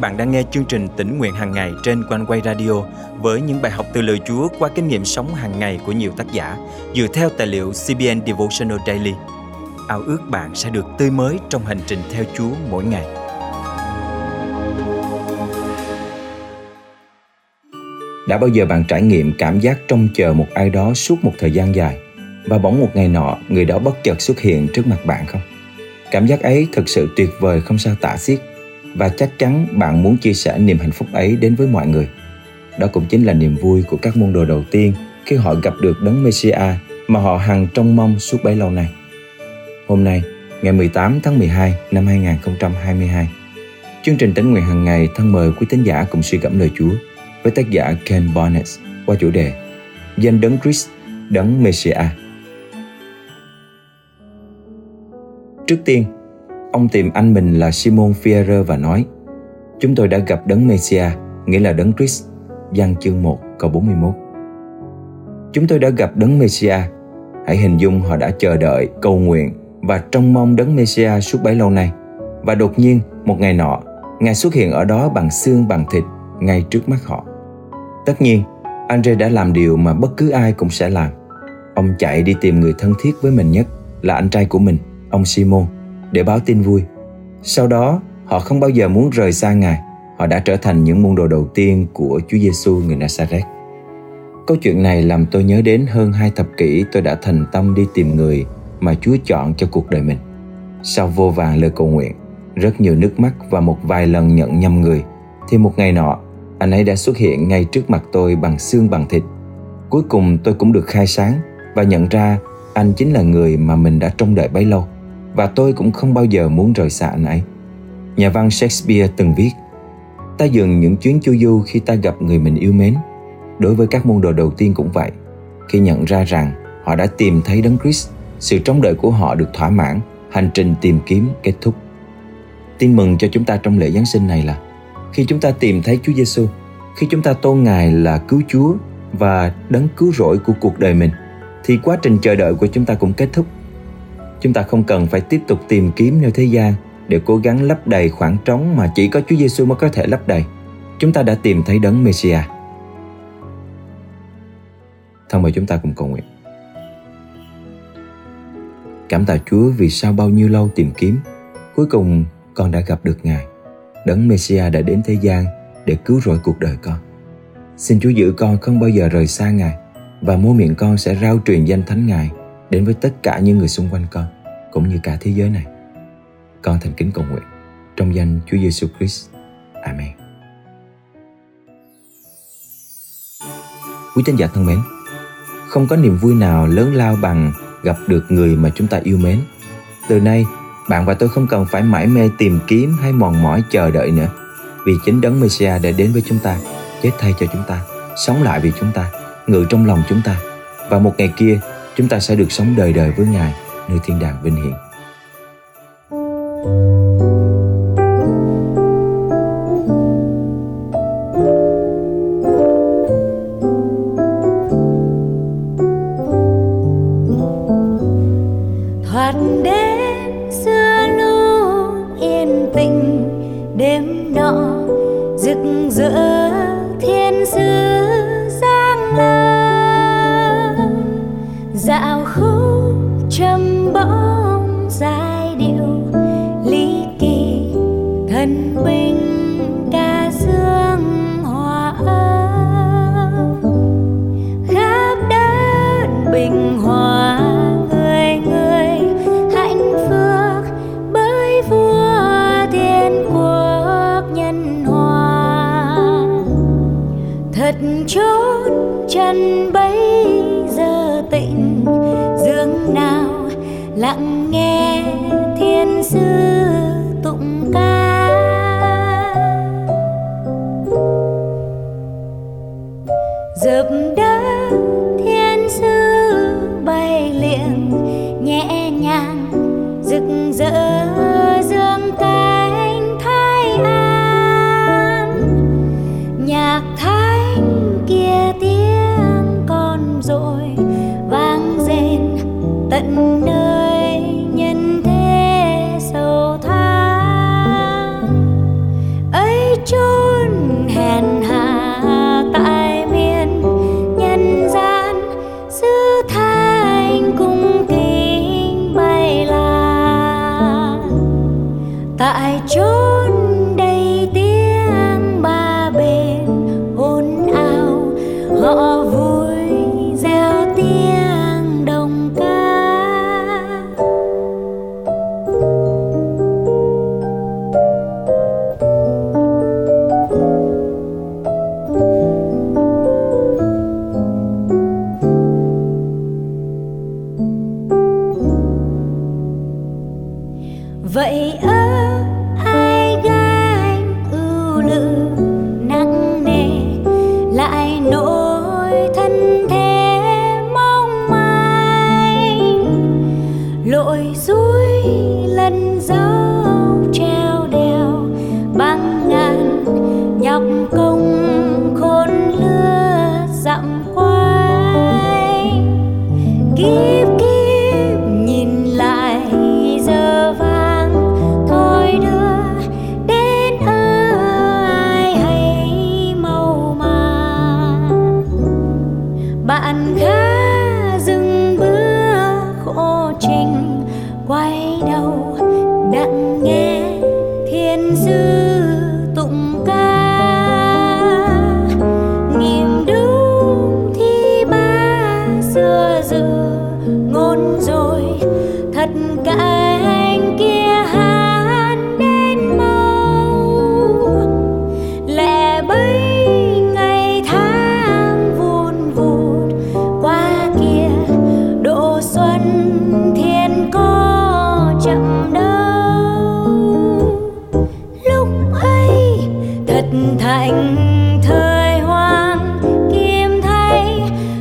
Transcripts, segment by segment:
bạn đang nghe chương trình tỉnh nguyện hàng ngày trên quanh quay radio với những bài học từ lời Chúa qua kinh nghiệm sống hàng ngày của nhiều tác giả dựa theo tài liệu CBN Devotional Daily. Ao ước bạn sẽ được tươi mới trong hành trình theo Chúa mỗi ngày. Đã bao giờ bạn trải nghiệm cảm giác trông chờ một ai đó suốt một thời gian dài và bỗng một ngày nọ người đó bất chợt xuất hiện trước mặt bạn không? Cảm giác ấy thật sự tuyệt vời không sao tả xiết và chắc chắn bạn muốn chia sẻ niềm hạnh phúc ấy đến với mọi người. Đó cũng chính là niềm vui của các môn đồ đầu tiên khi họ gặp được đấng Messiah mà họ hằng trông mong suốt bấy lâu nay. Hôm nay, ngày 18 tháng 12 năm 2022, chương trình tính nguyện hàng ngày thân mời quý tín giả cùng suy gẫm lời Chúa với tác giả Ken Barnes qua chủ đề Danh đấng Christ, đấng Messiah. Trước tiên, ông tìm anh mình là Simon Fierre và nói Chúng tôi đã gặp đấng Messiah, nghĩa là đấng Christ, Giăng chương 1 câu 41. Chúng tôi đã gặp đấng Messiah. Hãy hình dung họ đã chờ đợi, cầu nguyện và trông mong đấng Messiah suốt bấy lâu nay. Và đột nhiên, một ngày nọ, Ngài xuất hiện ở đó bằng xương bằng thịt ngay trước mắt họ. Tất nhiên, Andre đã làm điều mà bất cứ ai cũng sẽ làm. Ông chạy đi tìm người thân thiết với mình nhất là anh trai của mình, ông Simon, để báo tin vui. Sau đó, họ không bao giờ muốn rời xa Ngài. Họ đã trở thành những môn đồ đầu tiên của Chúa Giêsu người Nazareth. Câu chuyện này làm tôi nhớ đến hơn hai thập kỷ tôi đã thành tâm đi tìm người mà Chúa chọn cho cuộc đời mình. Sau vô vàng lời cầu nguyện, rất nhiều nước mắt và một vài lần nhận nhầm người, thì một ngày nọ, anh ấy đã xuất hiện ngay trước mặt tôi bằng xương bằng thịt. Cuối cùng tôi cũng được khai sáng và nhận ra anh chính là người mà mình đã trông đợi bấy lâu và tôi cũng không bao giờ muốn rời xa anh ấy. Nhà văn Shakespeare từng viết Ta dừng những chuyến chu du khi ta gặp người mình yêu mến. Đối với các môn đồ đầu tiên cũng vậy. Khi nhận ra rằng họ đã tìm thấy Đấng Christ, sự trông đợi của họ được thỏa mãn, hành trình tìm kiếm kết thúc. Tin mừng cho chúng ta trong lễ Giáng sinh này là khi chúng ta tìm thấy Chúa Giêsu, khi chúng ta tôn Ngài là cứu Chúa và đấng cứu rỗi của cuộc đời mình, thì quá trình chờ đợi của chúng ta cũng kết thúc Chúng ta không cần phải tiếp tục tìm kiếm nơi thế gian để cố gắng lấp đầy khoảng trống mà chỉ có Chúa Giêsu mới có thể lấp đầy. Chúng ta đã tìm thấy đấng Messiah. Thân mời chúng ta cùng cầu nguyện. Cảm tạ Chúa vì sau bao nhiêu lâu tìm kiếm, cuối cùng con đã gặp được Ngài. Đấng Messiah đã đến thế gian để cứu rỗi cuộc đời con. Xin Chúa giữ con không bao giờ rời xa Ngài và môi miệng con sẽ rao truyền danh thánh Ngài đến với tất cả những người xung quanh con cũng như cả thế giới này. Con thành kính cầu nguyện trong danh Chúa Giêsu Christ. Amen. Quý tín giả thân mến, không có niềm vui nào lớn lao bằng gặp được người mà chúng ta yêu mến. Từ nay, bạn và tôi không cần phải mãi mê tìm kiếm hay mòn mỏi chờ đợi nữa. Vì chính đấng Messiah đã đến với chúng ta, chết thay cho chúng ta, sống lại vì chúng ta, ngự trong lòng chúng ta. Và một ngày kia, chúng ta sẽ được sống đời đời với Ngài nơi thiên đàng vinh hiển. thoạt đến xưa lúc yên tĩnh, đêm nọ rực rỡ thiên sứ giang lâm dạo khúc trầm bóng giai điệu, lý kỳ thần binh ca dương, hòa âm. Khắp đất bình hòa người người, hạnh phúc bởi vua thiên quốc nhân hòa. Thật chốt chân bấy lặng nghe thiên sư tụng ca. Dập đất thiên sư bay liệng nhẹ nhàng rực rỡ dương cánh thái an. Nhạc thánh kia tiếng con rồi vang dền tận nơi. Tại chốn vậy ơ ai gánh ưu lự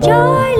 thay